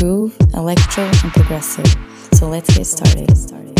groove, electro, and progressive. So let's get started.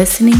Listening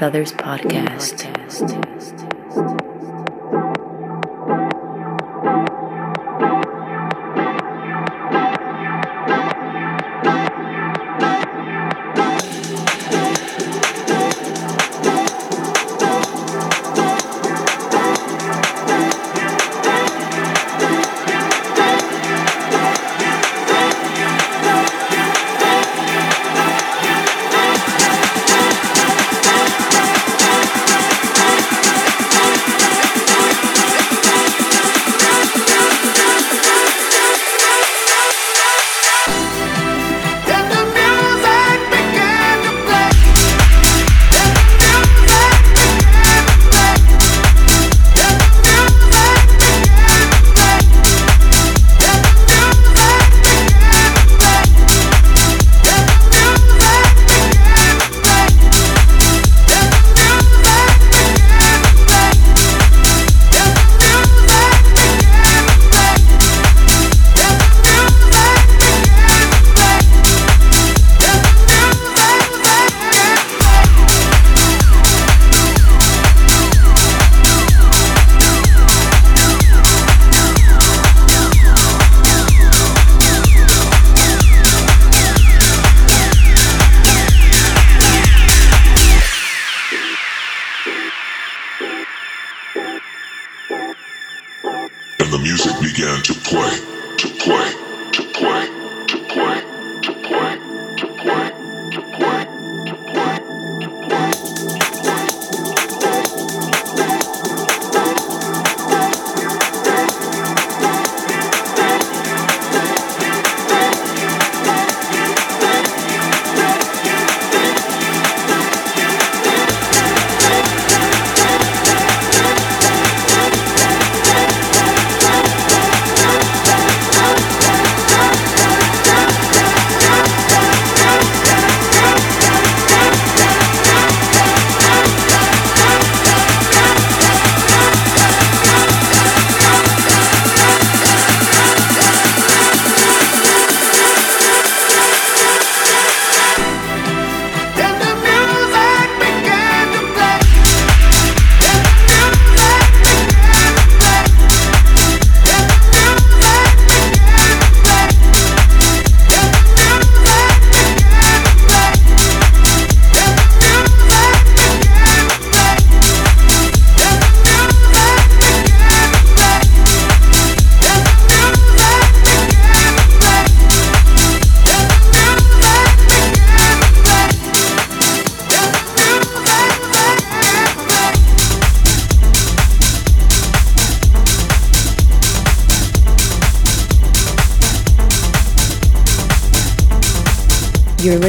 Brothers podcast. And the music began to play, to play, to play, to play,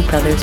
Brothers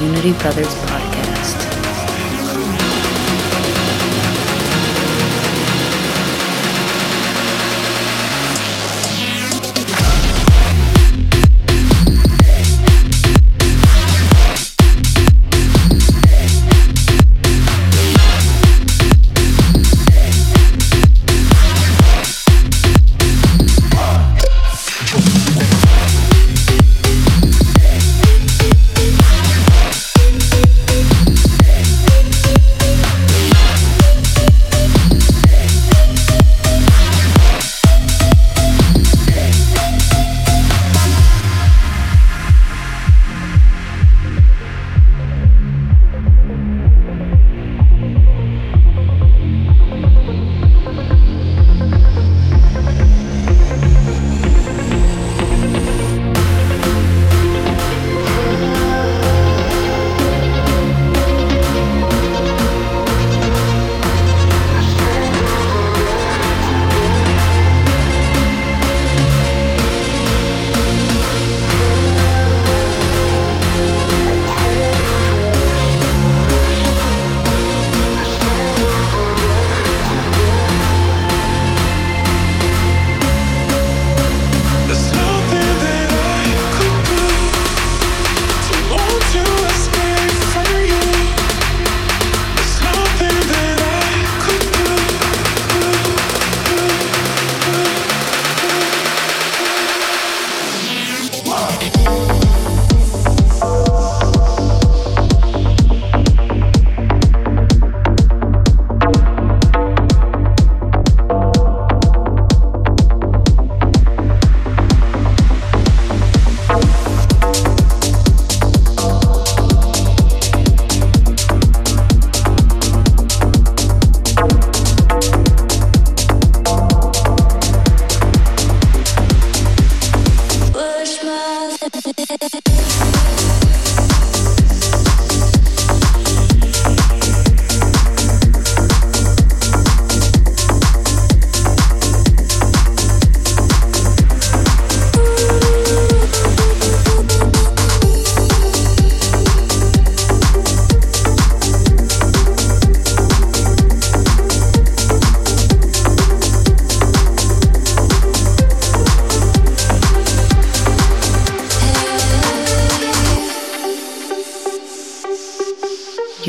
Unity Brothers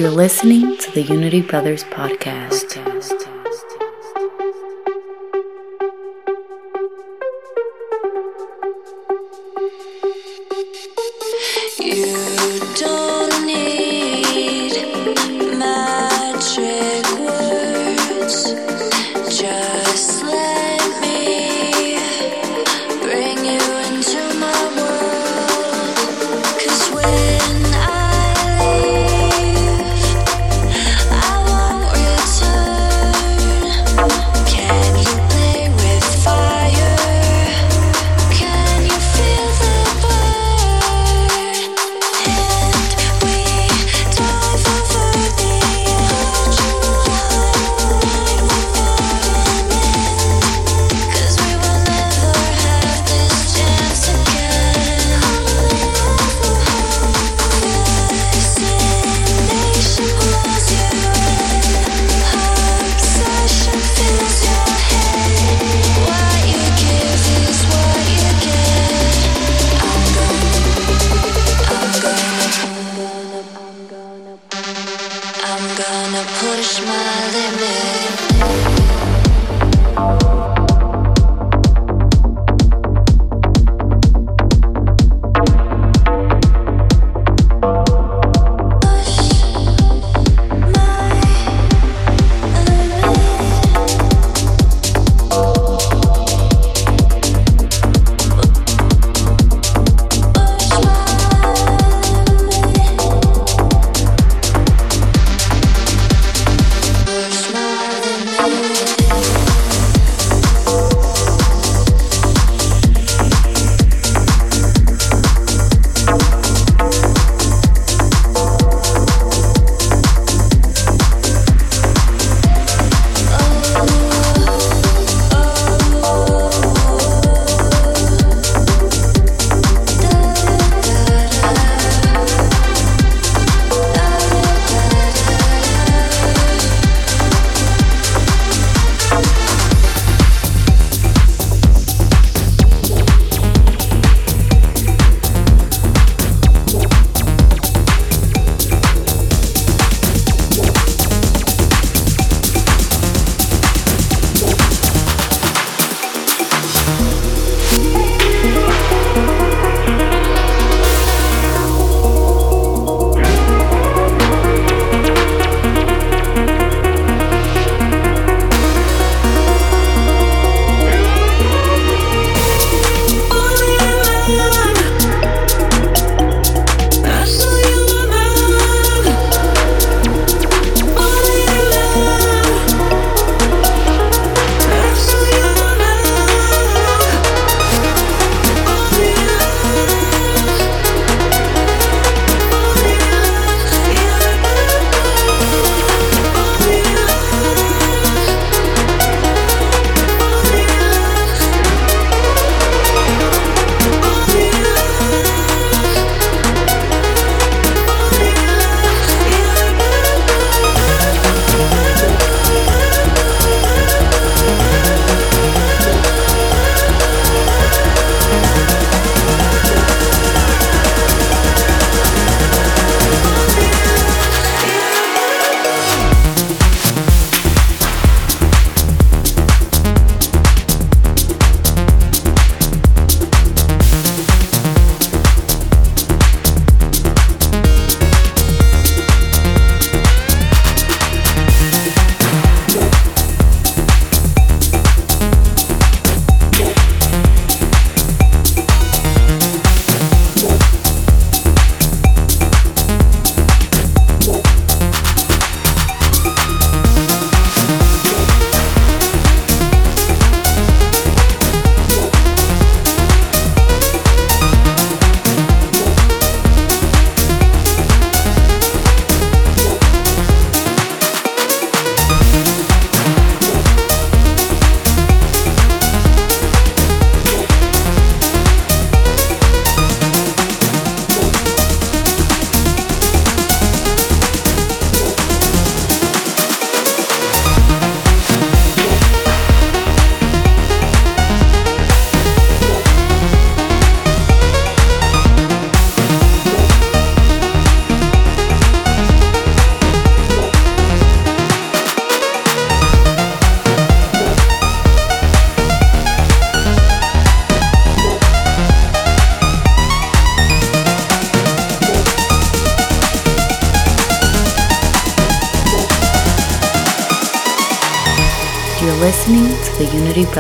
You're listening to the Unity Brothers podcast. You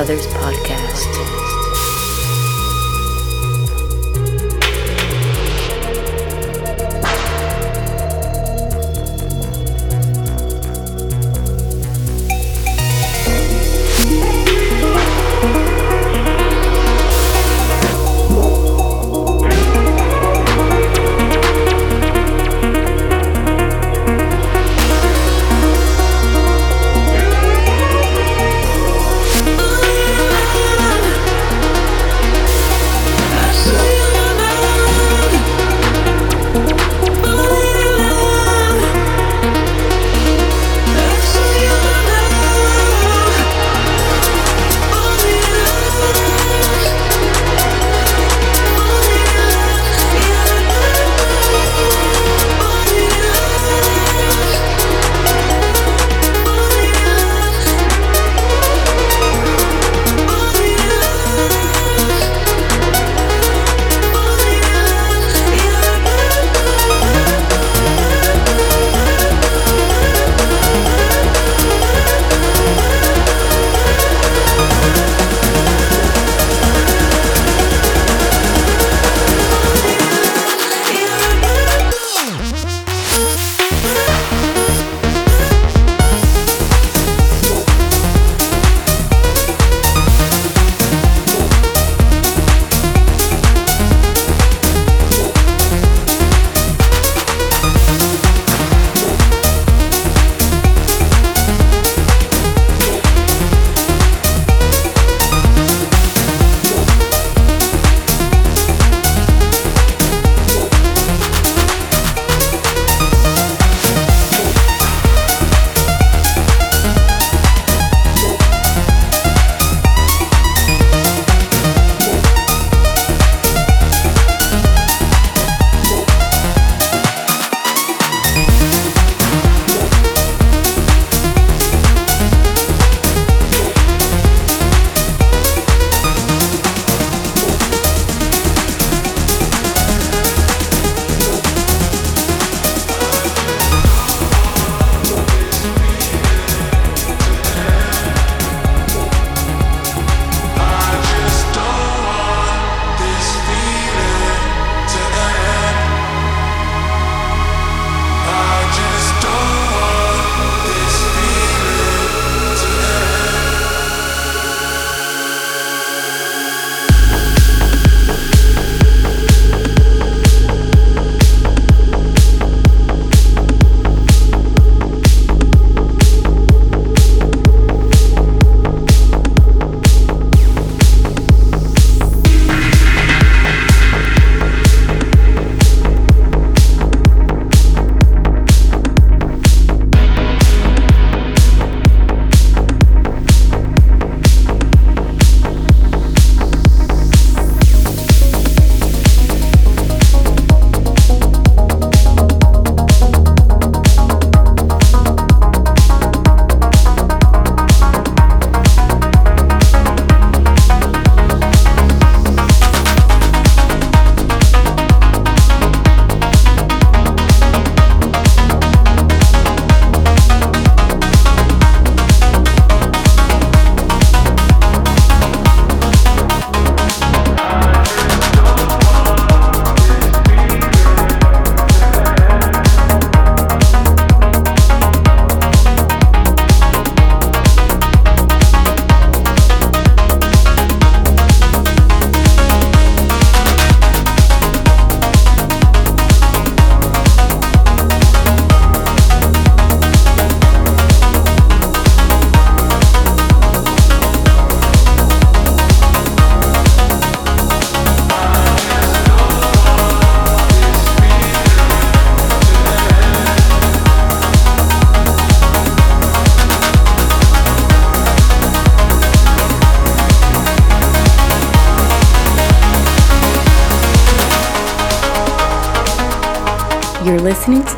the Unity podcast.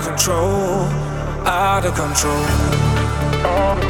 control, out of control.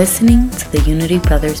listening to the Unity Brothers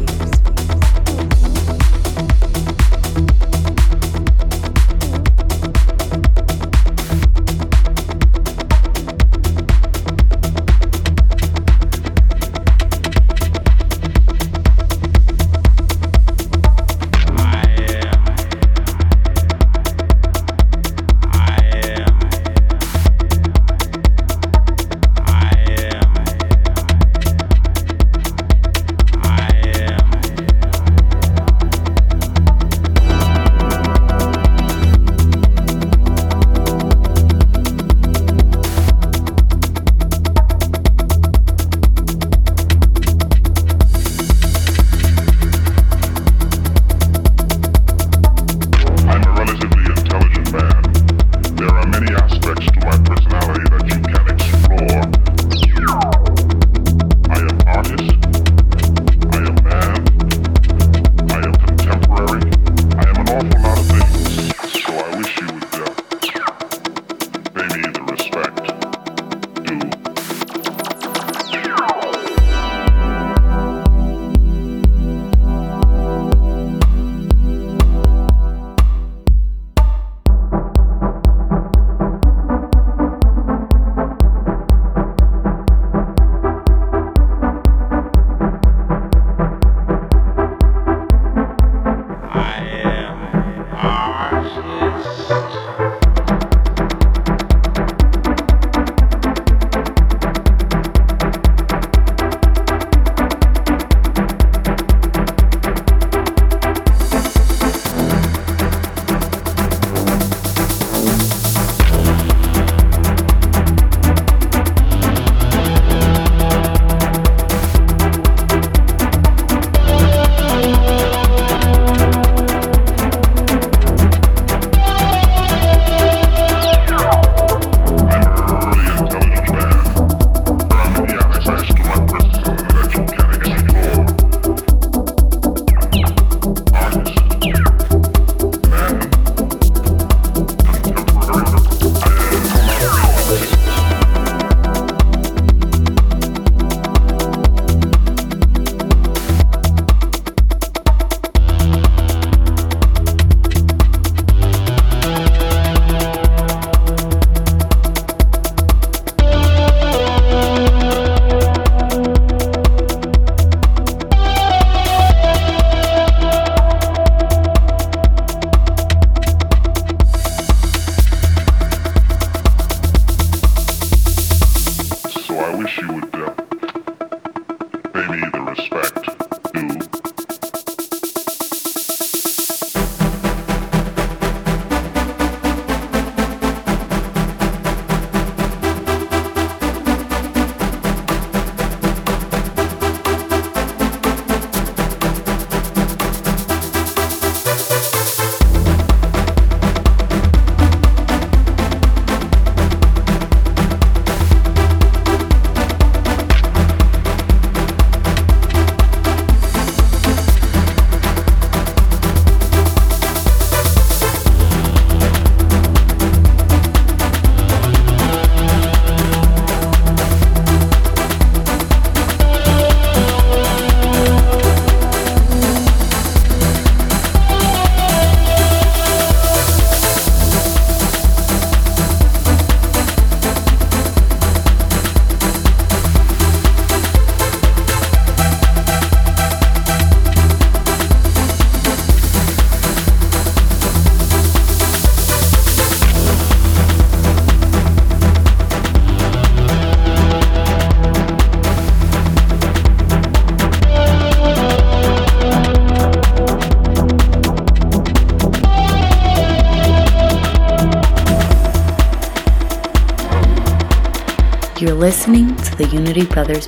Listening to the Unity Brothers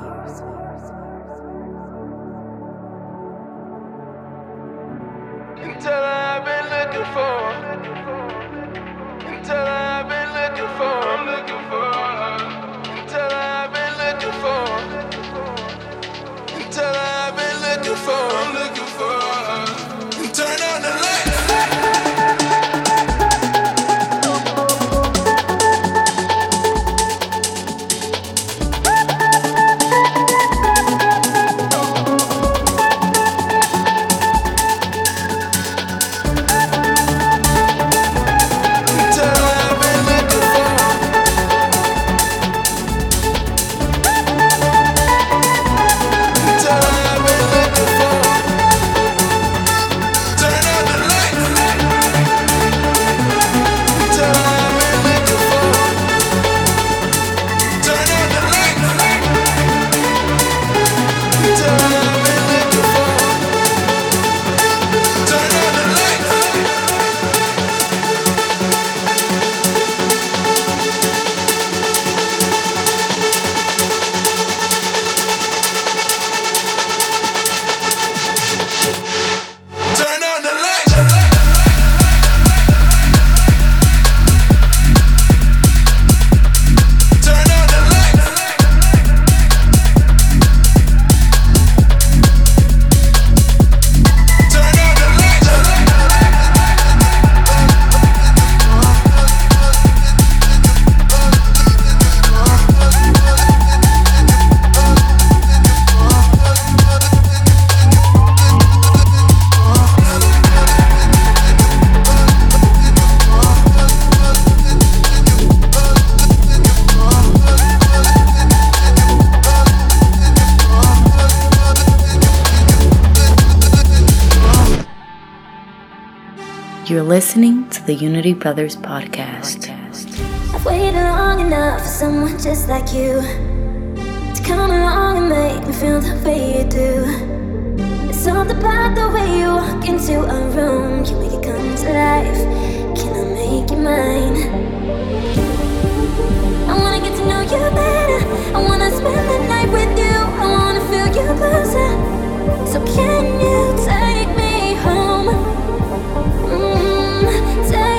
the Unity Brothers podcast. I've waited long enough for someone just like you to come along and make me feel the way you do. About the way you walk into a room, make it come to life. Can I make you mine? I wanna get to know you better. I wanna spend the night with you. I wanna feel you closer. So can you take me home? Mm, take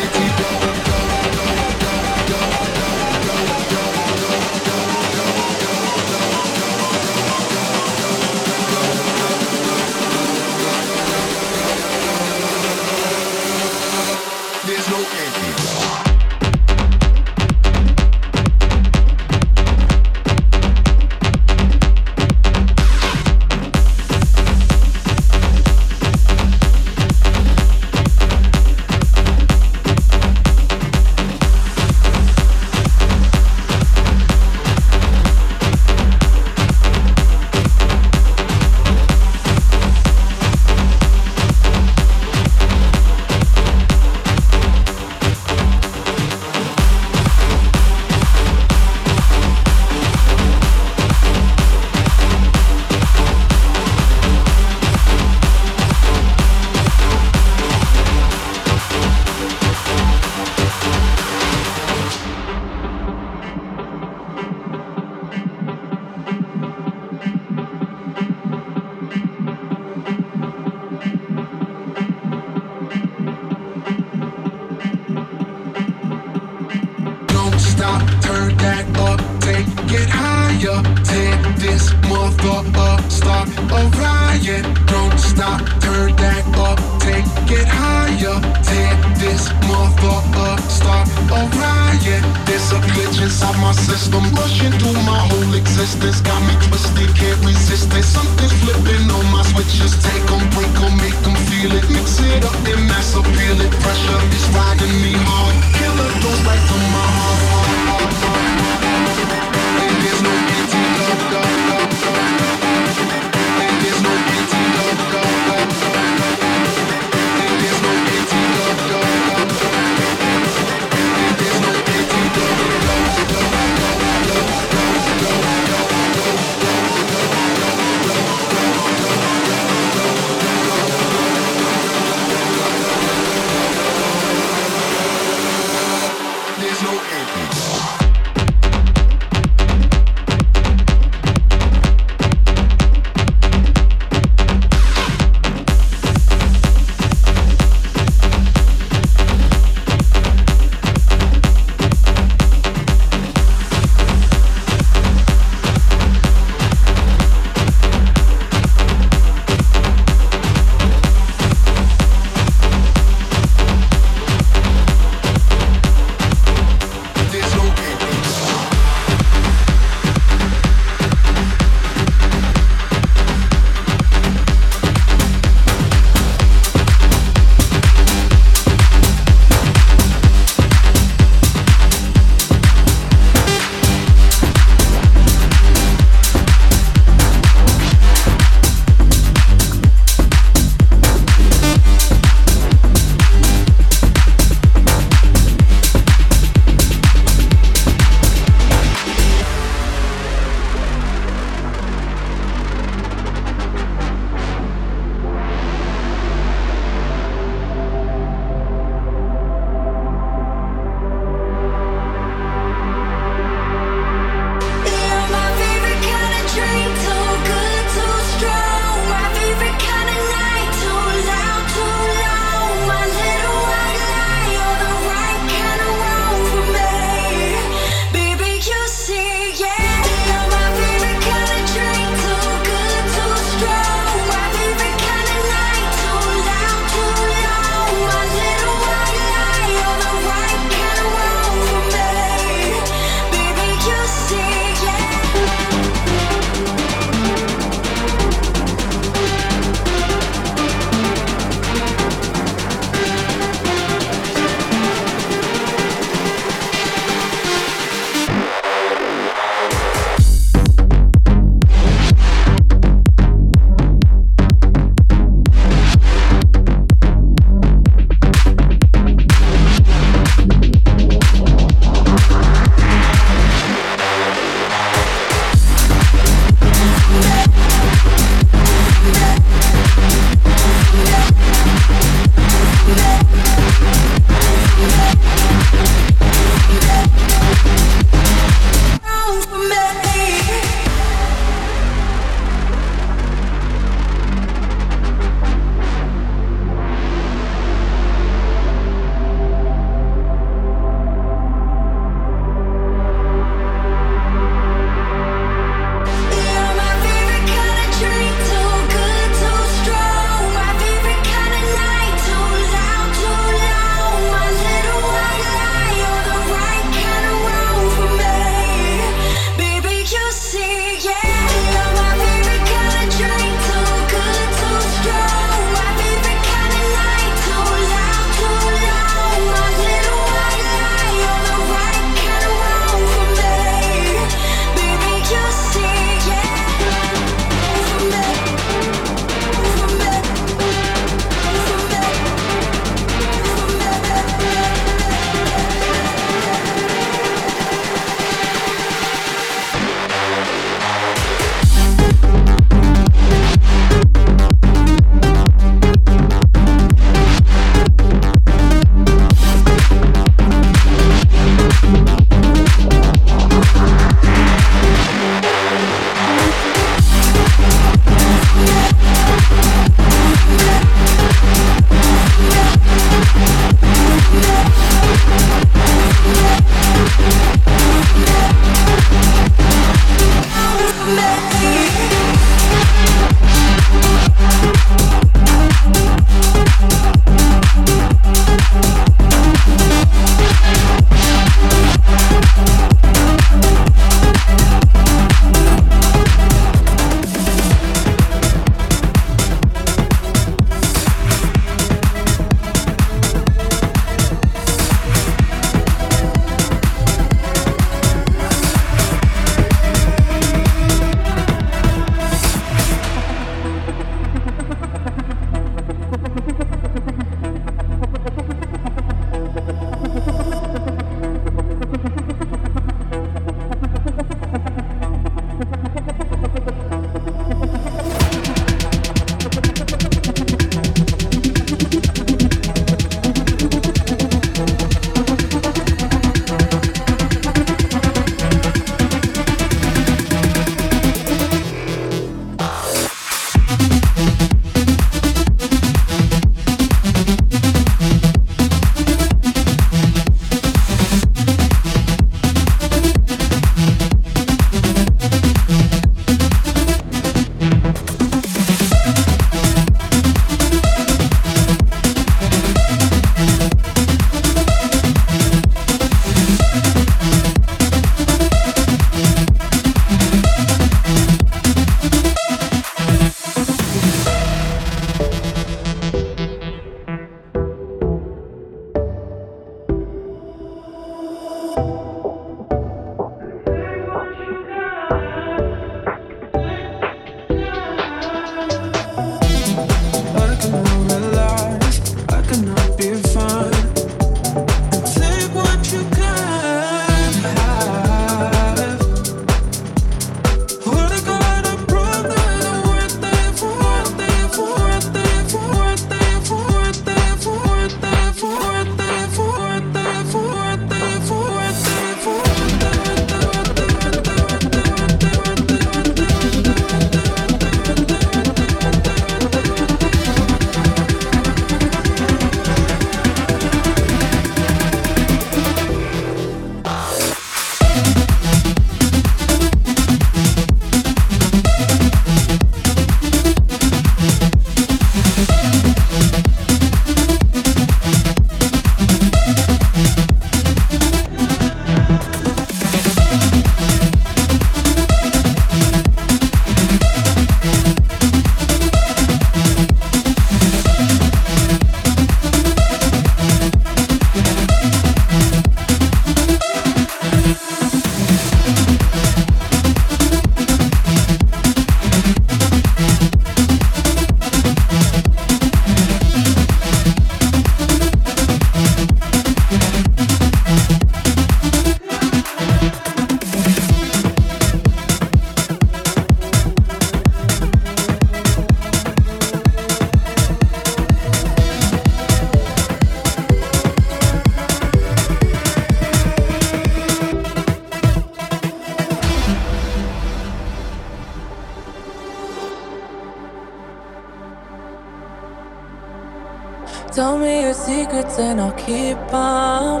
and I'll keep on.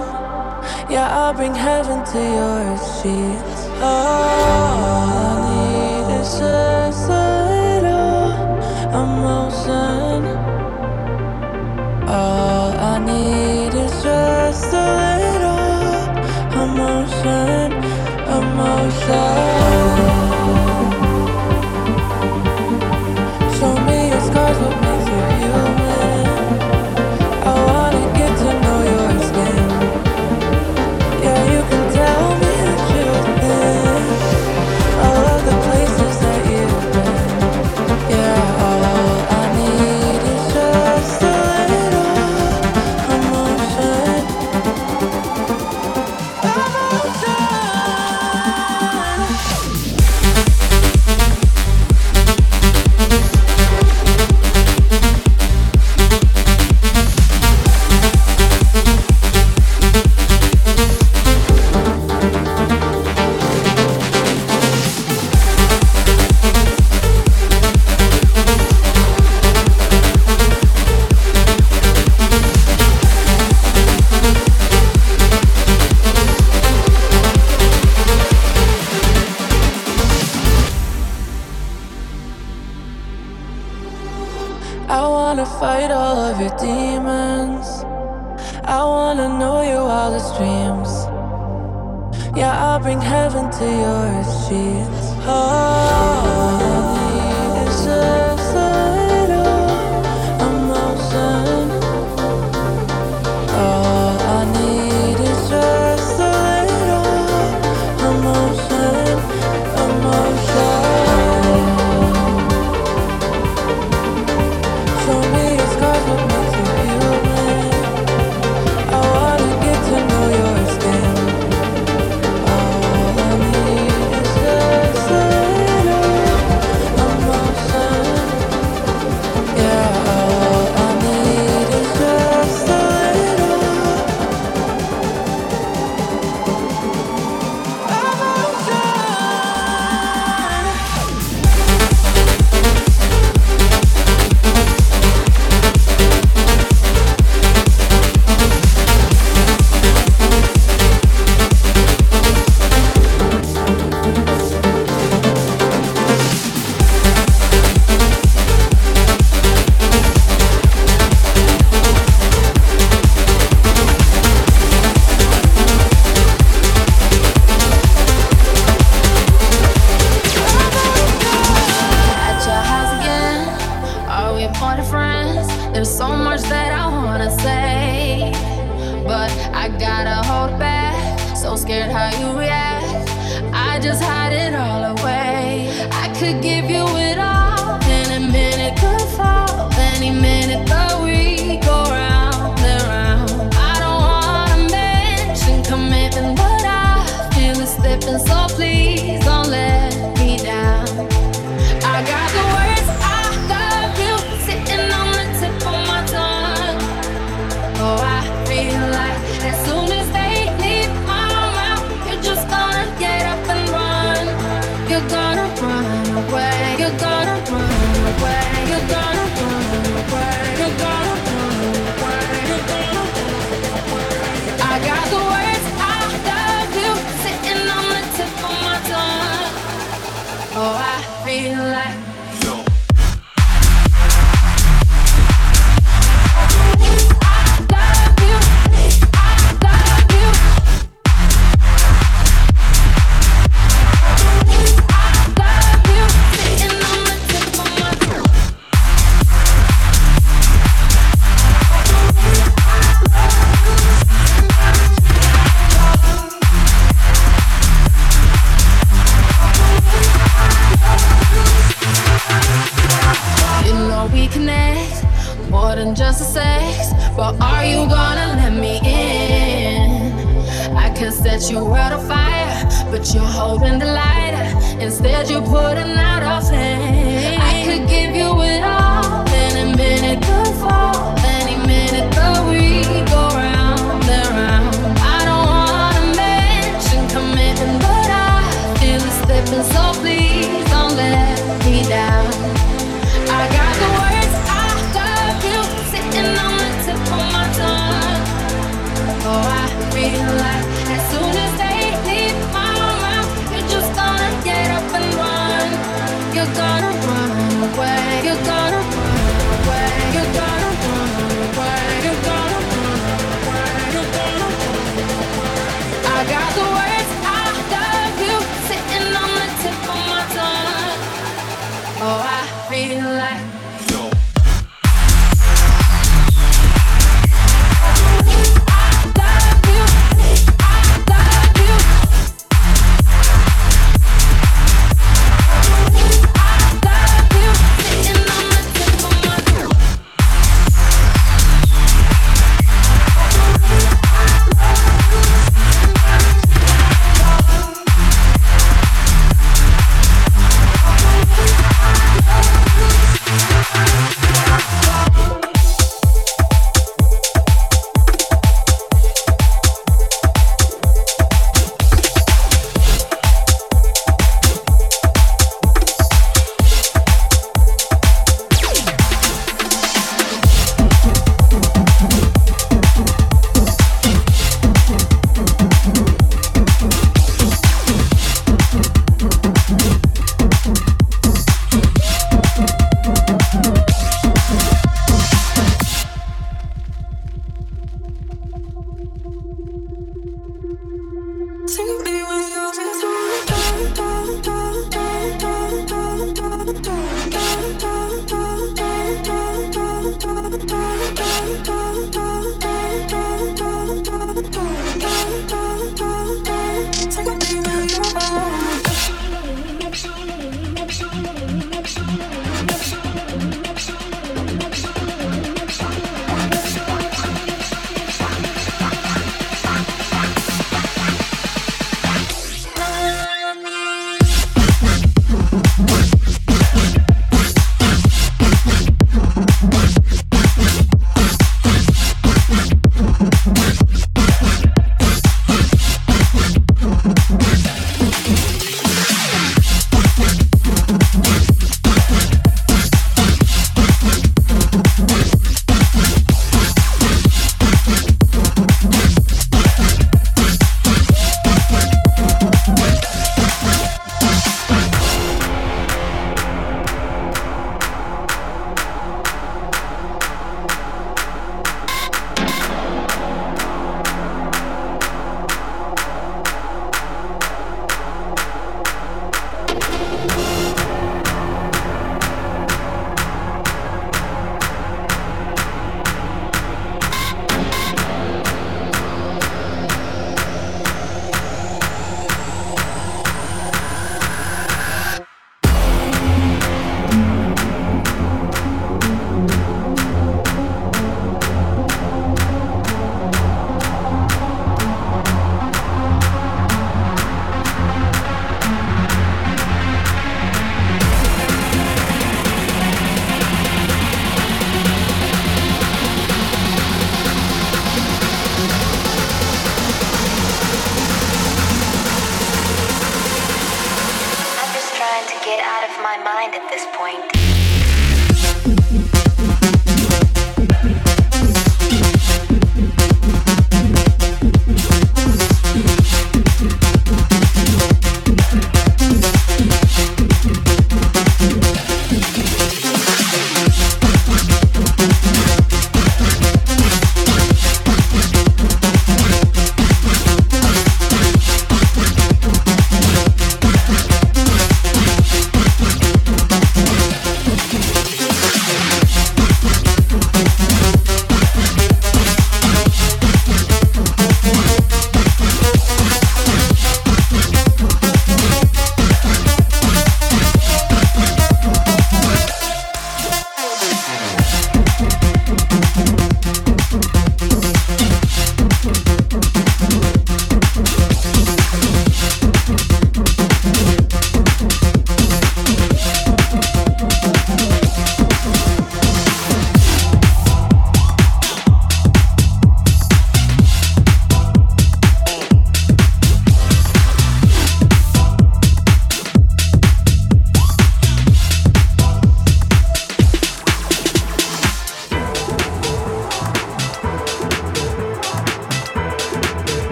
Yeah, I'll bring heaven to your sheets. Oh.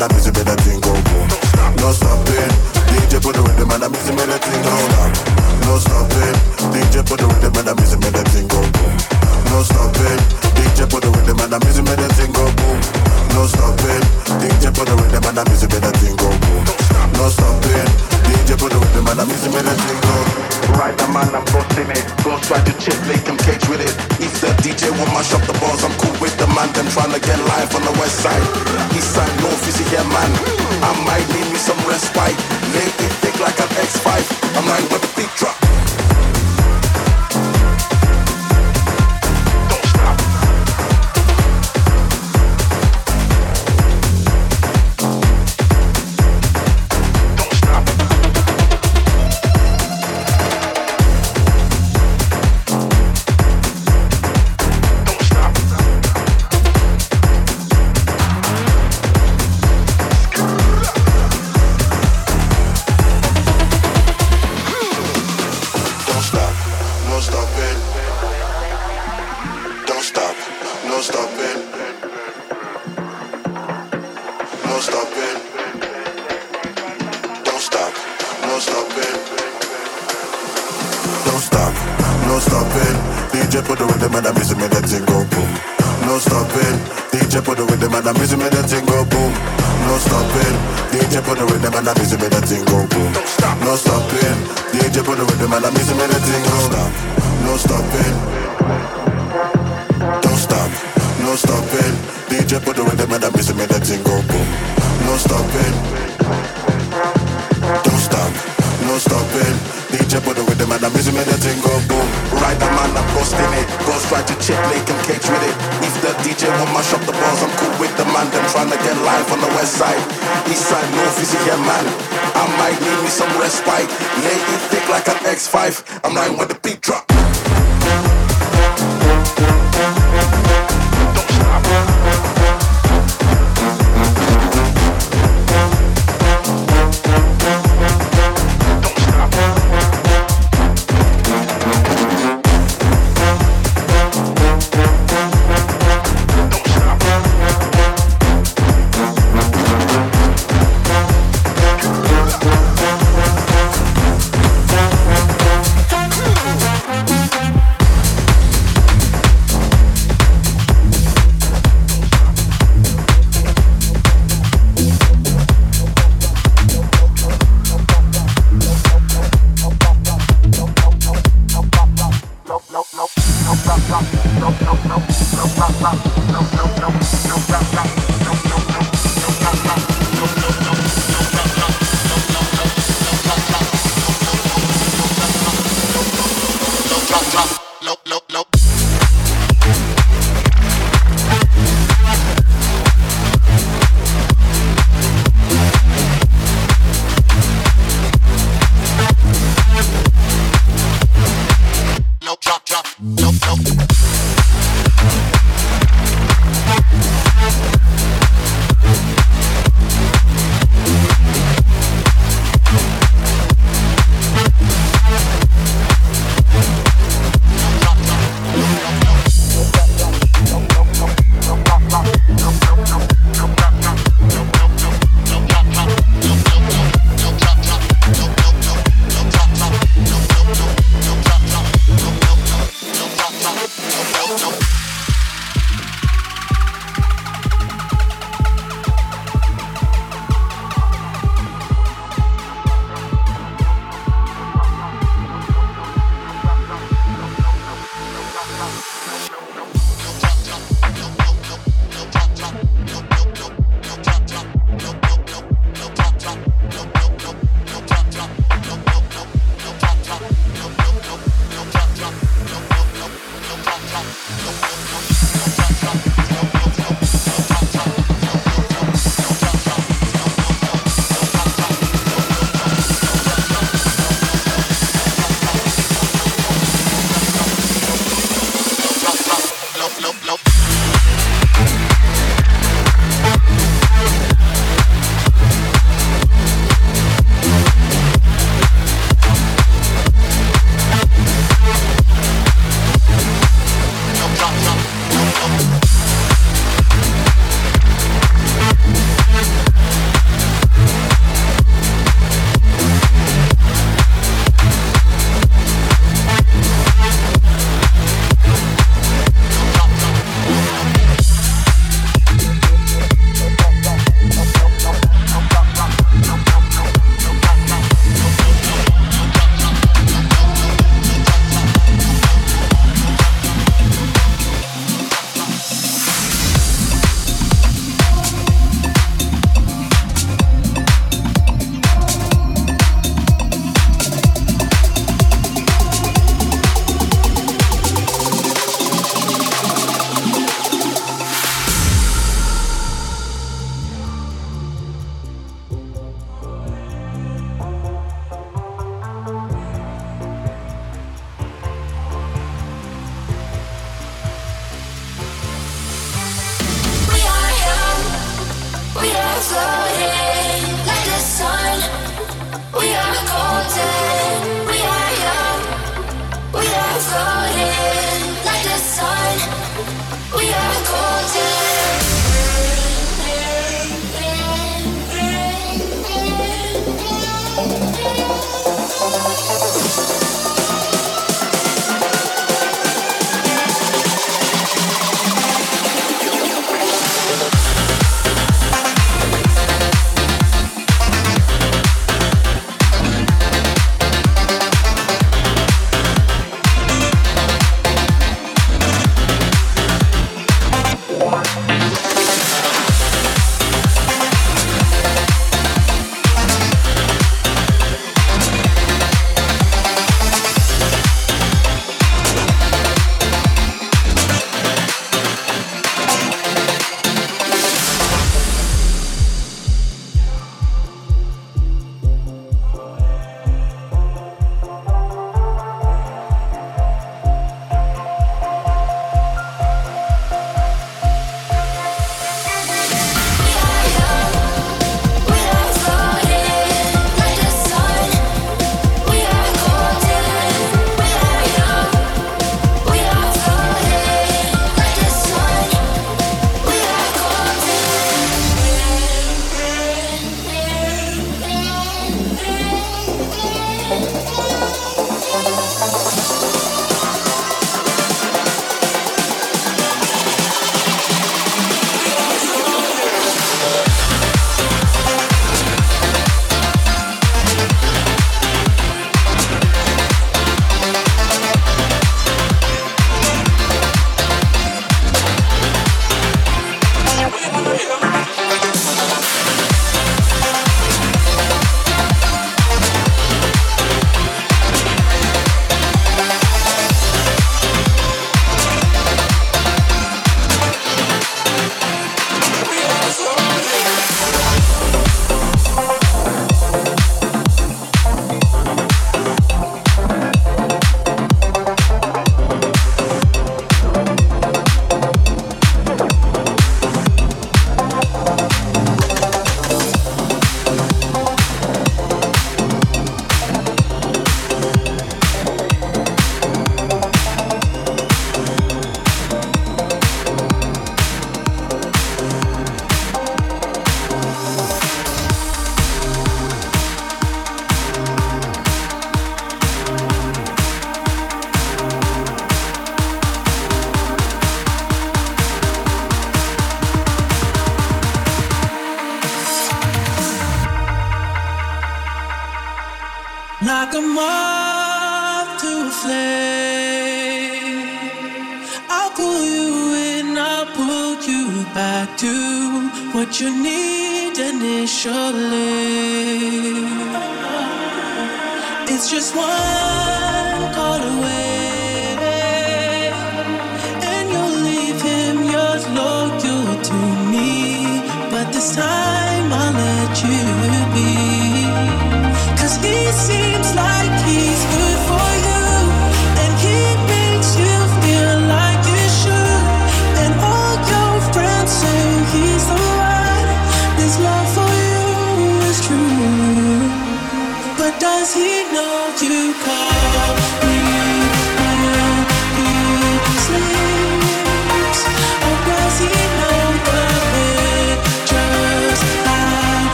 and I'm busy, better thing go boom. No stopping. DJ put the rhythm and I'm busy, better thing go down. No stopping.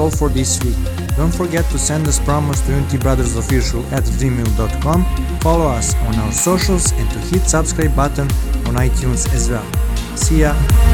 all for this week. Don't forget to send us promos to unitybrothersofficial at gmail.com, follow us on our socials and to hit subscribe button on iTunes as well. See ya!